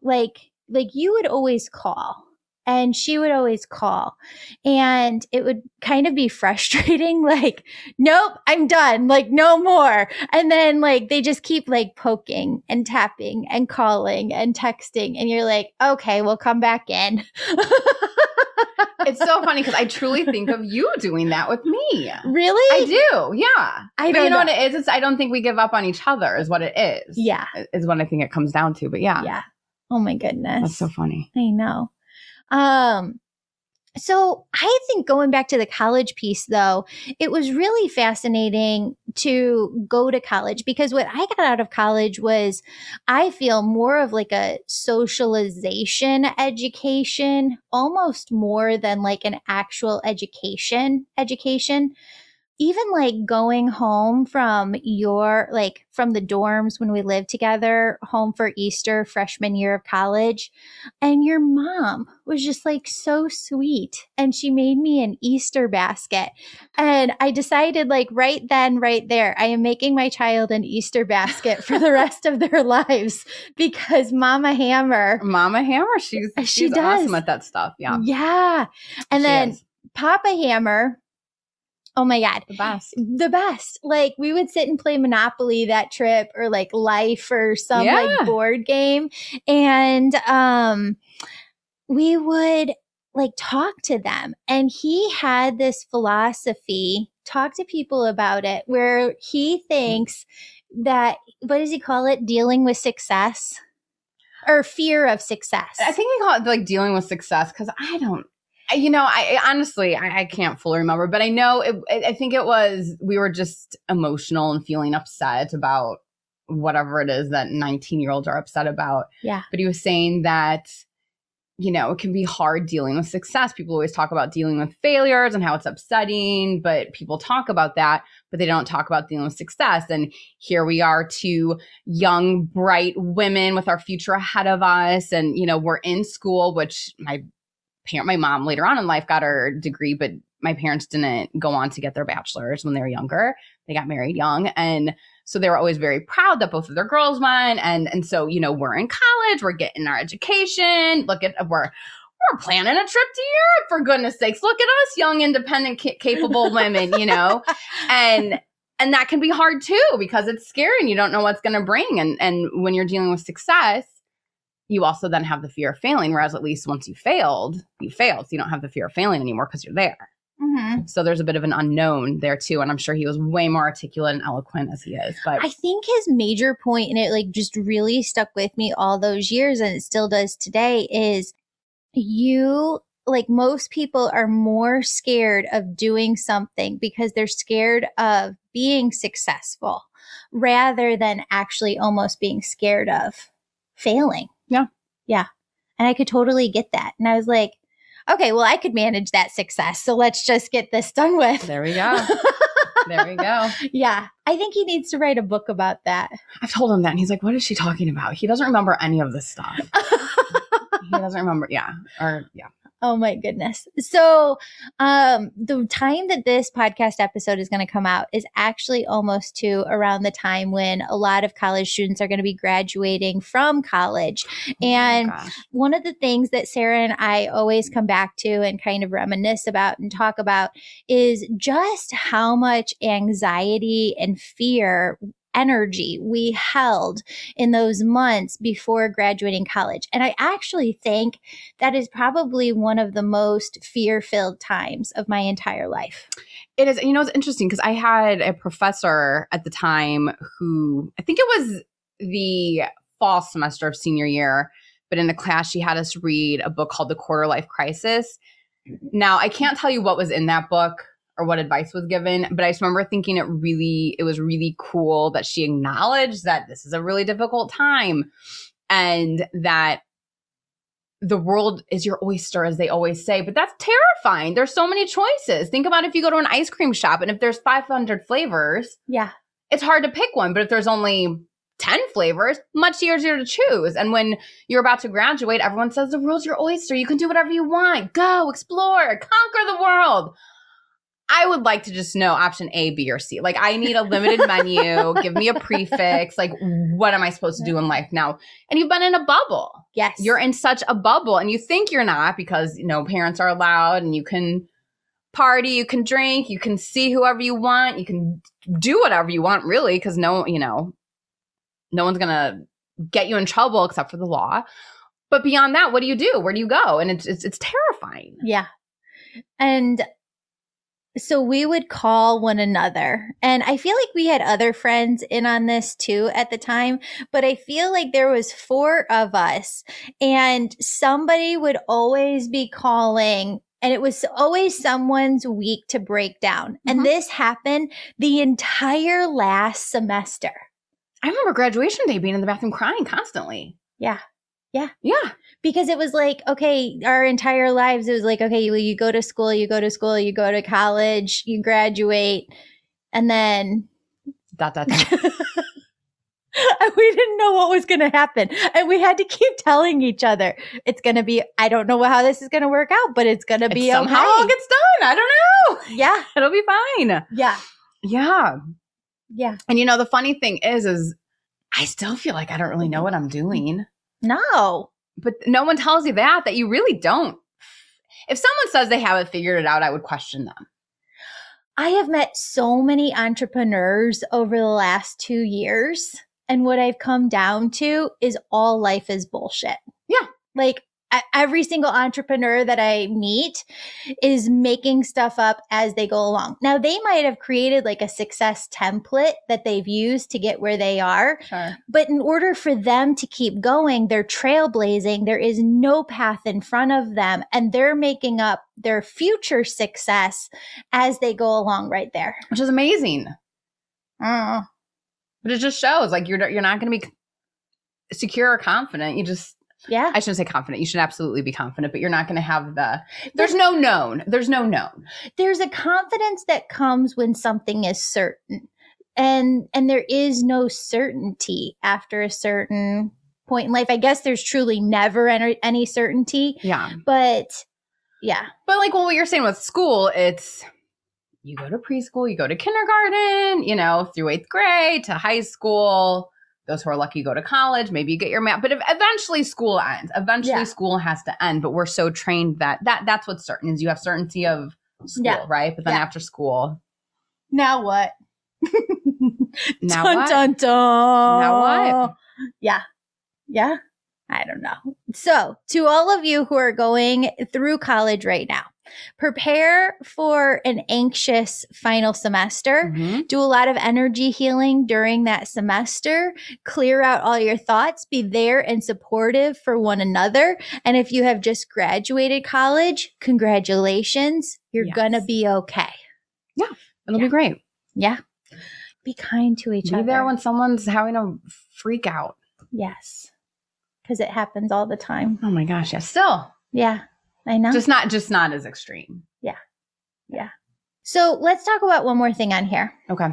Like, like you would always call and she would always call and it would kind of be frustrating like nope i'm done like no more and then like they just keep like poking and tapping and calling and texting and you're like okay we'll come back in It's so funny because I truly think of you doing that with me. really I do, yeah. I but you know, know. what it is? It's I don't think we give up on each other. Is what it is. yeah is what I think it comes down to. But yeah, yeah oh my goodness that's so funny. I know. Um, so I think going back to the college piece though, it was really fascinating to go to college because what I got out of college was I feel more of like a socialization education, almost more than like an actual education education even like going home from your like from the dorms when we lived together home for easter freshman year of college and your mom was just like so sweet and she made me an easter basket and i decided like right then right there i am making my child an easter basket for the rest of their lives because mama hammer Mama Hammer, she's She she's does. awesome at that stuff. Yeah, yeah and She then is. papa hammer oh my god the best. the best. Like we would sit and play Monopoly that trip or like Life or some Yeah. like board game. And um we would like talk to them. And he had this philosophy, talk to people about it, where he thinks that what does he call it? Dealing with success or fear of success. I think he called it like dealing with success because I don't. You know, I I honestly I, I can't fully remember, but I know it. I I think it was we were just emotional and feeling upset about whatever it is that 19 year olds are upset about. Yeah. But he was saying that, you know, it can be hard dealing with success. People always talk about dealing with failures and how it's upsetting, but people talk about that, but they don't talk about dealing with success. And here we are, two young, bright women with our future ahead of us. And, you know, we're in school, which my parent, my mom later on in life got her degree, but my parents didn't go on to get their bachelor's when they were younger. They got married young. And so they were always very proud that both of their girls went. And and so, you know, we're in college, we're getting our education. Look at we're we're planning a trip to Europe for goodness sakes. Look at us, young, independent, ca- capable women, you know, and and that can be hard too because it's scary and you don't know what's going to bring. And and when you're dealing with success, you also then have the fear of failing. Whereas at least once you failed, you failed, so you don't have the fear of failing anymore because you're there. Mhm. So there's a bit of an unknown there too, and I'm sure he was way more articulate and eloquent as he is. But I think his major point, and it like just really stuck with me all those years, and it still does today, is you like most people are more scared of doing something because they're scared of being successful rather than actually almost being scared of failing. Yeah. Yeah. And I could totally get that. And I was like, okay, well, I could manage that success. So let's just get this done with. there we go. there we go. yeah. I think he needs to write a book about that. I've told him that, and he's like, "What is she talking about?" He doesn't remember any of this stuff. he doesn't remember. Yeah, or yeah. Oh my goodness. So, um, the time that this podcast episode is going to come out is actually almost to around the time when a lot of college students are going to be graduating from college. And oh gosh. one of the things that Sarah and I always come back to and kind of reminisce about and talk about is just how much anxiety and fear energy we held in those months before graduating college. And I actually think that is probably one of the most fear filled times of my entire life. It is. You know, it's interesting because I had a professor at the time who I think it was the fall semester of senior year, but in the class, she had us read a book called The Quarter Life Crisis. Now, I can't tell you what was in that book or what advice was given, but I just remember thinking it really, it was really cool that she acknowledged that this is a really difficult time and that the world is your oyster, as they always say. But that's terrifying. There's so many choices. Think about if you go to an ice cream shop and if there's 500 flavors, Yeah. it's hard to pick one. But if there's only 10 flavors, much easier to choose. And when you're about to graduate, everyone says the world's your oyster. You can do whatever you want. Go, explore, conquer the world. I would like to just know option A, B, or C. Like, I need a limited menu. Give me a prix fixe. Like, what am I supposed to do in life now? And you've been in a bubble. Yes. You're in such a bubble, and you think you're not because, you know, parents are allowed and you can party, you can drink, you can see whoever you want, you can do whatever you want, really, because no, you know, no one's gonna get you in trouble except for the law. But beyond that, what do you do? Where do you go? And it's it's, it's terrifying. Yeah. And so we would call one another. And I feel like we had other friends in on this too at the time, but I feel like there was four of us and somebody would always be calling and it was always someone's week to break down. And mm-hmm. this happened the entire last semester. I remember graduation day being in the bathroom crying constantly. Yeah. Yeah. Yeah. because it was like okay our entire lives it was like okay well you go to school you go to school you go to college you graduate and then Dot dot dot. we didn't know what was going to happen and we had to keep telling each other it's going to be i don't know how this is going to work out but it's going to be It somehow okay all gets done. I don't know. yeah It'll be fine. yeah Yeah. yeah And you know, the funny thing is, is I still feel like I don't really know mm-hmm. what I'm doing. No But no one tells you that, that you really don't. If someone says they haven't figured it out, I would question them. I have met so many entrepreneurs over the last two years. And what I've come down to is all life is bullshit. Yeah. Like every single entrepreneur that I meet is making stuff up as they go along. Now, they might have created like a success template that they've used to get where they are. Sure. But in order for them to keep going, they're trailblazing. There is no path in front of them, and they're making up their future success as they go along right there. Which is amazing. Mm. But it just shows like you're you're not going to be secure or confident. You just Yeah. I shouldn't say confident. You should absolutely be confident, but you're not going to have the There's no known. There's no known. There's a confidence that comes when something is certain. And and there is no certainty after a certain point in life. I guess there's truly never any, any certainty, Yeah. but yeah. But like well, what you're saying with school, it's you go to preschool, you go to kindergarten, you know, through eighth grade to high school. Those who are lucky go to college. Maybe you get your math, but if eventually school ends. Eventually, Yeah. school has to end. But we're so trained that that that's what's certain is you have certainty of school, Yeah. right? But then Yeah. after school, Now what? now dun, what? dun, dun. Now what? Yeah. Yeah. I don't know. So, to all of you who are going through college right now, prepare for an anxious final semester. Mhm. Do a lot of energy healing during that semester. Clear out all your thoughts. Be there and supportive for one another. And if you have just graduated college, congratulations. You're Yes. going to be okay. Yeah. It'll Yeah. be great. Yeah. Be kind to each Be other. Be there when someone's having a freak out. yes. Because it happens all the time. Oh my gosh, yeah. Still, Yeah. I know. just not just not as extreme. Yeah. Yeah. So let's talk about one more thing on here. Okay.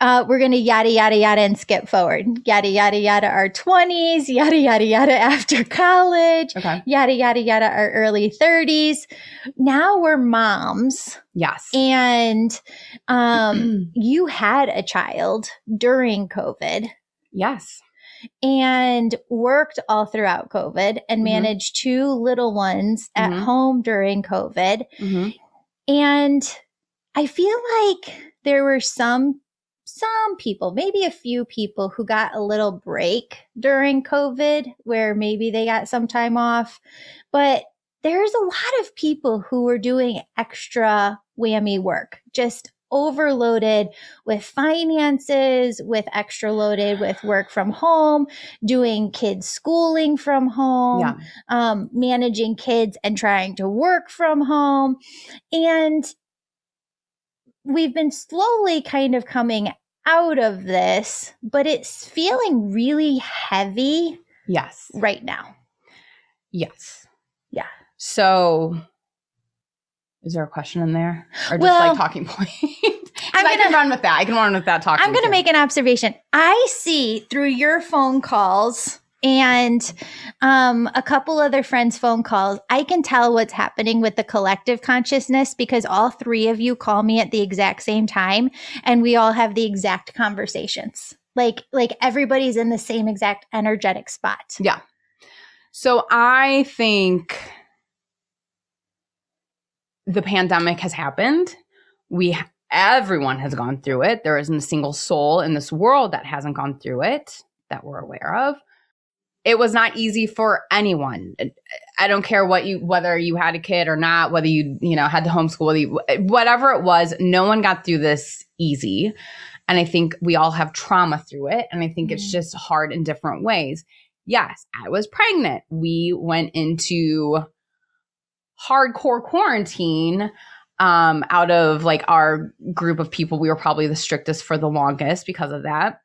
Uh, we're going to yada, yada, yada and skip forward. Yada, yada, yada our 20s, yada, yada, yada after college, Okay. yada, yada, yada our early 30s. Now we're moms Yes. and um, you had a child during COVID yes. And worked all throughout COVID and Mhm. managed two little ones at Mhm. home during COVID. hmm And I feel like there were some some people, maybe a few people who got a little break during COVID where maybe they got some time off, but there's a lot of people who were doing extra whammy work, just overloaded with finances, with extra loaded with work from home, doing kids schooling from home Yeah. um, managing kids and trying to work from home. And we've been slowly kind of coming out of this, but it's feeling really heavy Yes. right now. Yes. Yeah. So, is there a question in there, or just Well- like talking point? I'm I can gonna run with that. I can run with that talking. I'm going to make an observation. I see through your phone calls and um, a couple other friends' phone calls, I can tell what's happening with the collective consciousness because all three of you call me at the exact same time and we all have the exact conversations. Like, like everybody's in the same exact energetic spot. Yeah. So I think the pandemic has happened. We everyone has gone through it. There isn't a single soul in this world that hasn't gone through it that we're aware of. It was not easy for anyone. I don't care what you whether you had a kid or not, whether you, you know, had to homeschool, whether you, whatever it was, no one got through this easy. And I think we all have trauma through it and I think it's Mm. just hard in different ways. Yes, I was pregnant. We went into hardcore quarantine um out of like our group of people we were probably the strictest for the longest because of that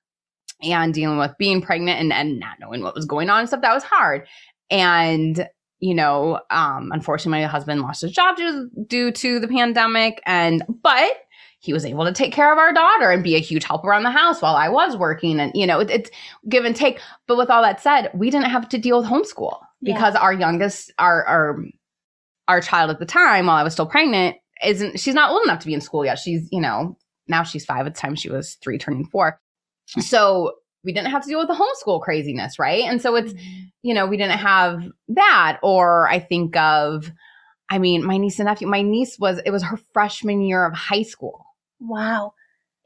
and dealing with being pregnant and, and not knowing what was going on and stuff that was hard and you know um unfortunately my husband lost his job due, due to the pandemic and but he was able to take care of our daughter and be a huge help around the house while i was working and you know it, it's give and take but with all that said we didn't have to deal with homeschool Yeah. because our youngest our our our child at the time while i was still pregnant isn't she's not old enough to be in school yet. She's you know now she's five. At the time she was three turning four. So we didn't have to deal with the homeschool craziness right? And so it's mm-hmm. you know we didn't have that. Or i think of i mean my niece and nephew my niece was it was her freshman year of high school. Wow.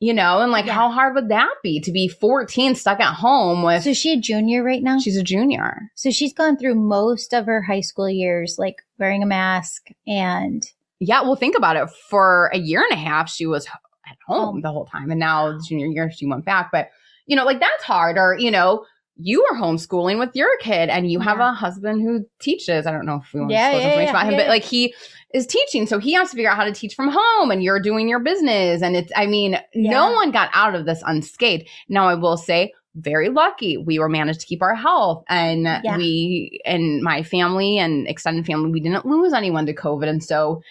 You know and like Yeah. how hard would that be to be 14 stuck at home with So she a junior right now? she's a junior. So she's gone through most of her high school years, like wearing a mask and yeah well think about it. For a year and a half she was at home Home. the whole time and now the junior year she went back. But you know like that's hard. Or you know you are homeschooling with your kid and you have a husband who teaches. I don't know if we want Yeah, to disclose yeah, information yeah, about him yeah, but like he is teaching. So he has to figure out how to teach from home and you're doing your business. And it's i mean no one got out of this unscathed. Now i will say very lucky we were managed to keep our health and Yeah. we and my family and extended family we didn't lose anyone to covid. And so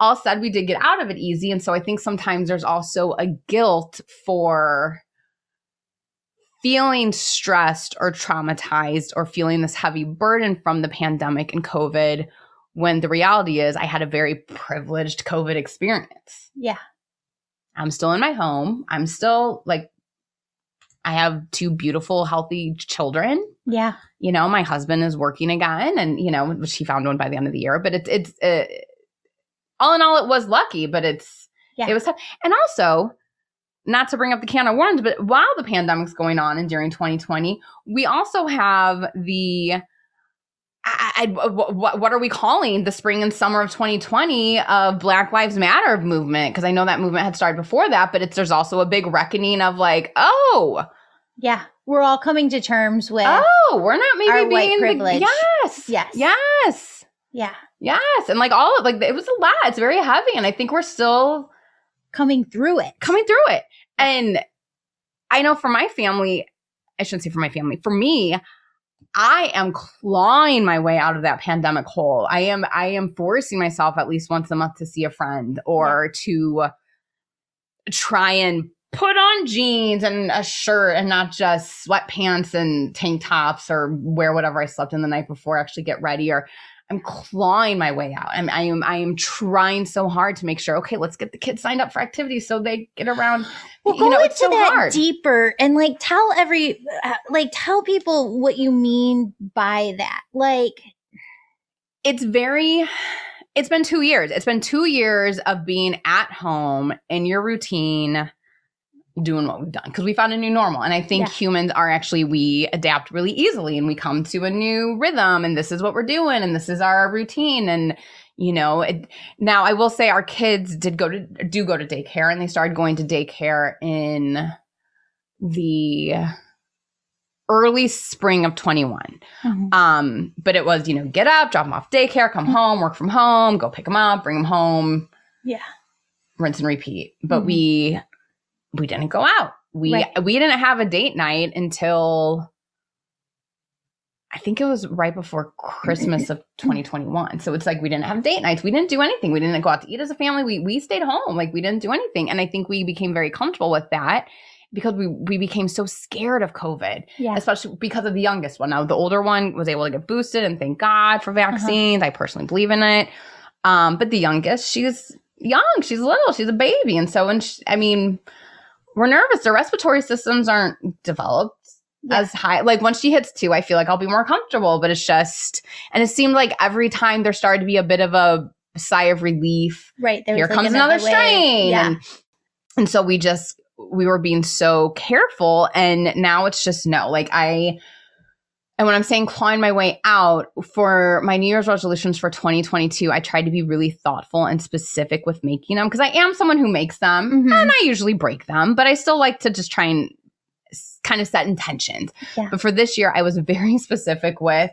all said we did get out of it easy. And so i think sometimes there's also a guilt for feeling stressed or traumatized or feeling this heavy burden from the pandemic and covid when the reality is i had a very privileged covid experience yeah. i'm still in my home i'm still like i have two beautiful healthy children Yeah. you know my husband is working again and you know which he found one by the end of the year but it's it's uh, all in all it was lucky but it's Yeah. it was tough and also not to bring up the can of worms but while the pandemic's going on and during 2020 we also have the I, I, what, what are we calling the spring and summer of 2020 of Black Lives Matter movement? Because I know that movement had started before that, but it's there's also a big reckoning of like, oh, Yeah. We're all coming to terms with oh, we're not maybe being the- privilege. yes, Yes. yes, yeah, yes, and like all of like it was a lot. It's very heavy, and I think we're still coming through it. coming through it. And I know for my family, I shouldn't say for my family, for me, I am clawing my way out of that pandemic hole. I am I am forcing myself at least once a month to see a friend or to try and put on jeans and a shirt and not just sweatpants and tank tops or wear whatever I slept in the night before actually get ready or I'm clawing my way out. I'm, I am I am trying so hard to make sure. Okay, let's get the kids signed up for activities so they get around. Well, go know, into so that hard. deeper and like tell every, uh, like tell people what you mean by that. Like, it's very it's been two years it's been two years of being at home in your routine doing what we've done because we found a new normal and i think Yeah. humans are actually we adapt really easily and we come to a new rhythm and this is what we're doing and this is our routine and you know it, now i will say our kids did go to do go to daycare and they started going to daycare in the early spring of 21 um, but it was, you know, get up, drop them off daycare, come home, work from home, go pick them up, bring them home, yeah, rinse and repeat. But Mhm. we we didn't go out. We Right. we didn't have a date night until I think it was right before Christmas of 2021. So it's like we didn't have date nights. We didn't do anything. We didn't go out to eat as a family. We we stayed home. Like we didn't do anything. And I think we became very comfortable with that because we we became so scared of COVID. Yeah. Especially because of the youngest one. Now the older one was able to get boosted and thank God for vaccines. I personally believe in it. Um, but the youngest, she's young, she's little, she's a baby. And so when she, I mean, we're nervous. Their respiratory systems aren't developed Yeah. as high. Like once she hits two, I feel like I'll be more comfortable. But it's just, and it seemed like every time there started to be a bit of a sigh of relief. Right. There Here like comes another wave. strain. Yeah. And, and so we just, we were being so careful. And now it's just no. Like I, and when I'm saying clawing my way out for my New Year's resolutions for 2022, I tried to be really thoughtful and specific with making them because I am someone who makes them Mhm. and I usually break them, but I still like to just try and kind of set intentions. Yeah. But for this year, I was very specific with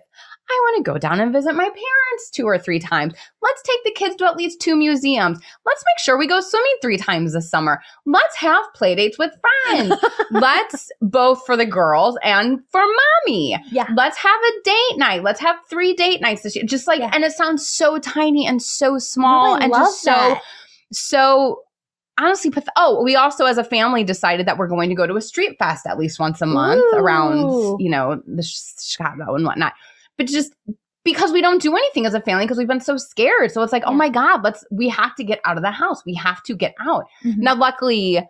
I want to go down and visit my parents two or three times. Let's take the kids to at least two museums. Let's make sure we go swimming three times this summer. Let's have play dates with friends. Let's both for the girls and for mommy. Yeah. Let's have a date night. Let's have three date nights this year. Just like, Yeah. and it sounds so tiny and so small I and just so that. so honestly path- oh we also as a family decided that we're going to go to a street fest at least once a month Ooh. around you know the sh- chicago and whatnot but just because we don't do anything as a family because we've been so scared so it's like oh my god let's we have to get out of the house we have to get out Mhm. now luckily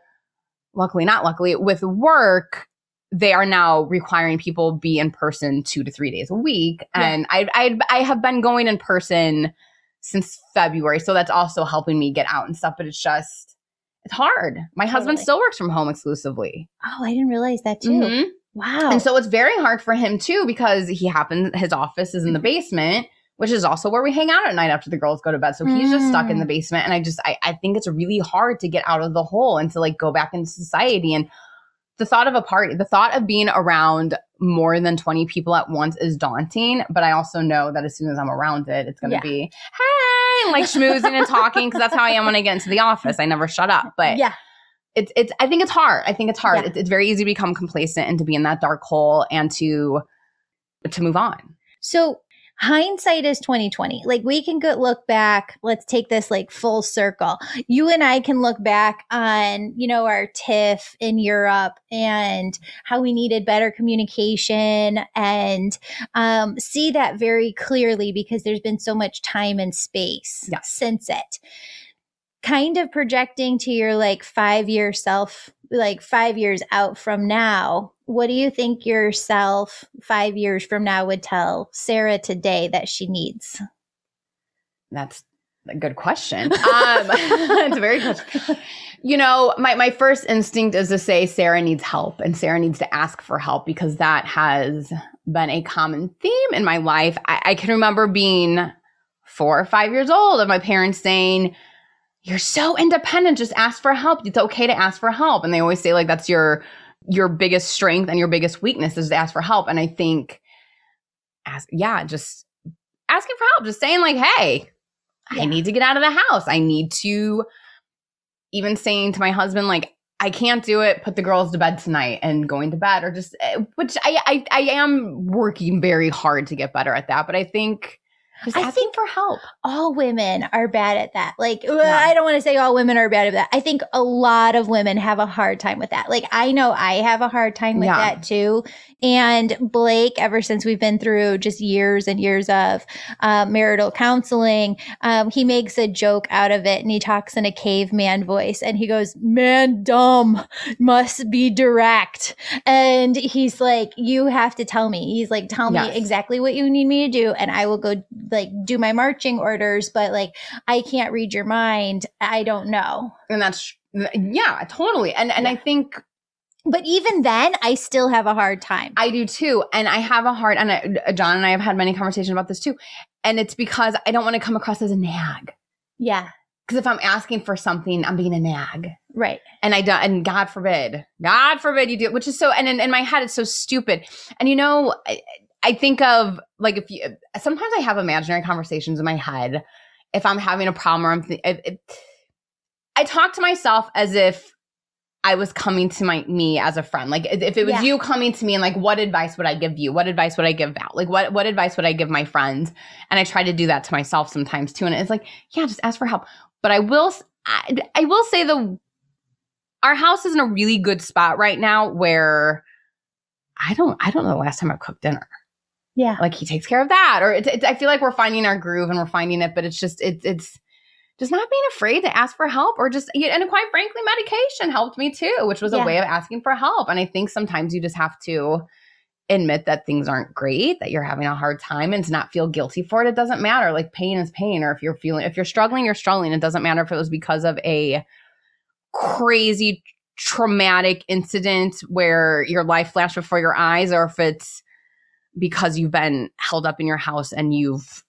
luckily not luckily with work they are now requiring people be in person two to three days a week Yeah. and I, I i have been going in person since february so that's also helping me get out and stuff but it's just it's hard my husband still works from home exclusively Oh, I didn't realize that too. Mhm. Wow. and so it's very hard for him too because he happens his office is in the Mm-hmm. basement which is also where we hang out at night after the girls go to bed so he's just stuck in Mm. the basement and i just I, I think it's really hard to get out of the hole and to like go back into society and the thought of a party the thought of being around more than 20 people at once is daunting but i also know that as soon as i'm around it it's going to Yeah. be hey and like schmoozing and talking because that's how i am when i get into the office i never shut up but yeah. It's it's I think it's hard. I think it's hard. Yeah. It's, it's very easy to become complacent and to be in that dark hole and to to move on. So hindsight is 2020 like we can go look back let's take this like full circle you and i can look back on you know our tiff in europe and how we needed better communication and um, see that very clearly because there's been so much time and space Yes. since it kind of projecting to your like five year self like five years out from now what do you think yourself five years from now would tell sarah today that she needs That's a good question. Um, it's a very good. You know, my, my first instinct is to say Sarah needs help and Sarah needs to ask for help because that has been a common theme in my life. I, I can remember being four or five years old of my parents saying, You're so independent, just ask for help. It's okay to ask for help. And they always say, like, that's your your biggest strength and your biggest weakness is to ask for help. And I think ask yeah, just asking for help, just saying, like, hey, Yeah. I need to get out of the house. I need to even saying to my husband, like, I can't do it. Put the girls to bed tonight and going to bed, or just eh, which I I, I am working very hard to get better at that. But I think just I asking think- for help. all women are bad at that. Like, Yeah. I don't want to say all women are bad at that. I think a lot of women have a hard time with that. Like, I know I have a hard time with Yeah. that too. And Blake, ever since we've been through just years and years of uh, marital counseling, um, he makes a joke out of it and he talks in a caveman voice and he goes, Man, dumb, must be direct. And he's like, You have to tell me. He's like, Tell Yes. me exactly what you need me to do and I will go like do my marching orders, but like I can't read your mind. I don't know. And that's yeah, totally. And and I think But even then, I still have a hard time. I do too. And I have a hard, and I, John and I have had many conversations about this too. And it's because I don't want to come across as a nag. yeah, Because if I'm asking for something, I'm being a nag. right. And I don't, and God forbid, God forbid you do it, which is so, and in, in my head, it's so stupid. And you know, I, I think of like if you, sometimes I have imaginary conversations in my head. If I'm having a problem or I'm, th- if, if, I talk to myself as if I was coming to my me as a friend. Like if it was Yeah. you coming to me and like what advice would I give you? What advice would I give Val? Like what what advice would I give my friends? And I try to do that to myself sometimes too. And it's like, yeah, just ask for help. But I will I will say the our house is in a really good spot right now where I don't I don't know the last time I cooked dinner. Yeah. Like he takes care of that or it's, it's I feel like we're finding our groove and we're finding it, but it's just it's it's just not being afraid to ask for help or just and quite frankly medication helped me too which was Yeah. a way of asking for help and i think sometimes you just have to admit that things aren't great that you're having a hard time and to not feel guilty for it it doesn't matter like pain is pain or if you're feeling if you're struggling you're struggling it doesn't matter if it was because of a crazy traumatic incident where your life flashed before your eyes or if it's because you've been held up in your house and you've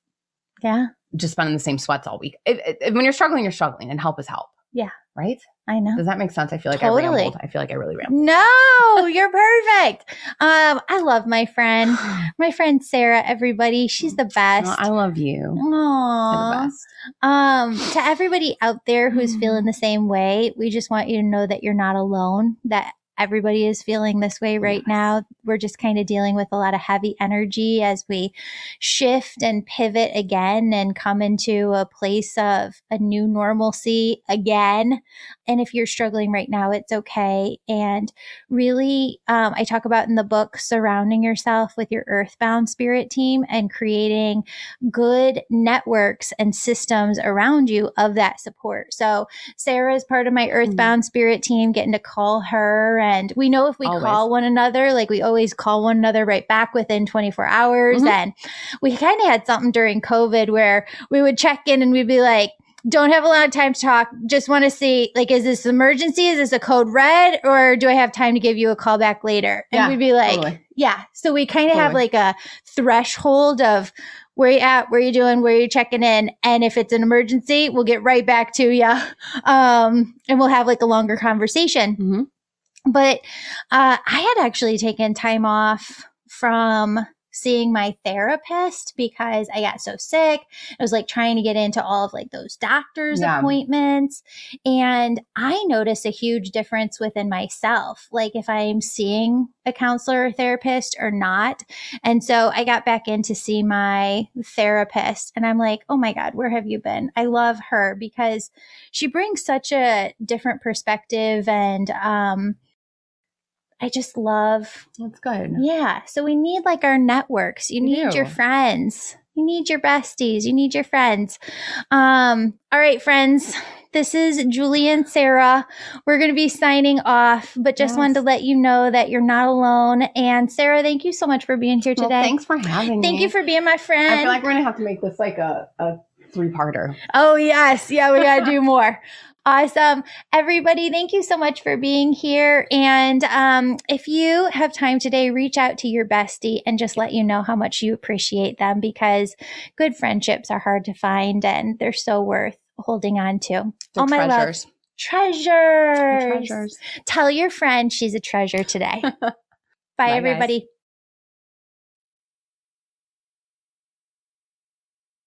Yeah. just been in the same sweats all week. When you're struggling, you're struggling, and help is help. Yeah. Right? I know. Does that make sense? I feel like I Totally. rambled. I feel like I really rambled. No, you're perfect. Um, I love my friend, my friend Sarah. Everybody, she's the best. Well, I love you. Aww. best. Um, to everybody out there who's Mm. feeling the same way, we just want you to know that you're not alone. That everybody is feeling this way right now. We're just kind of dealing with a lot of heavy energy as we shift and pivot again and come into a place of a new normalcy again. And if you're struggling right now, it's okay. And really, um, I talk about in the book surrounding yourself with your earthbound spirit team and creating good networks and systems around you of that support. So Sarah is part of my earthbound spirit team, getting to call her. And we know if we Always. call one another, like we always call one another right back within 24 hours. Mhm. And we kind of had something during COVID where we would check in and we'd be like, don't have a lot of time to talk. Just want to see, like, is this emergency? Is this a code red? Or do I have time to give you a call back later? And Yeah, we'd be like, totally. yeah. So we kind of have like a threshold of where you at, where you doing, where you checking in. And if it's an emergency, we'll get right back to you. Um, and we'll have like a longer conversation. Mhm. But uh, I had actually taken time off from seeing my therapist because I got so sick. I was like trying to get into all of like those doctor's Yeah. appointments. And I noticed a huge difference within myself, like if I'm seeing a counselor or therapist or not. And so I got back in to see my therapist and I'm like, oh my God, where have you been? I love her because she brings such a different perspective and um I just love That's good. yeah. So we need like our networks. You need your friends. You need your besties. You need your friends. Um, all right, friends. This is Julie and Sarah. We're going to be signing off, but just Yes. wanted to let you know that you're not alone. And Sarah, thank you so much for being here Well, today. thanks for having me. Thank you for being my friend. I feel like we're gonna have to make this like a, a three parter. Oh, yes. Yeah, we got to do more. Awesome. Everybody, thank you so much for being here. And um, if you have time today, reach out to your bestie and just let you know how much you appreciate them because good friendships are hard to find and they're so worth holding on to. They're oh, my love. treasures. Treasures. Treasures. Tell your friend she's a treasure today. Bye, guys. everybody.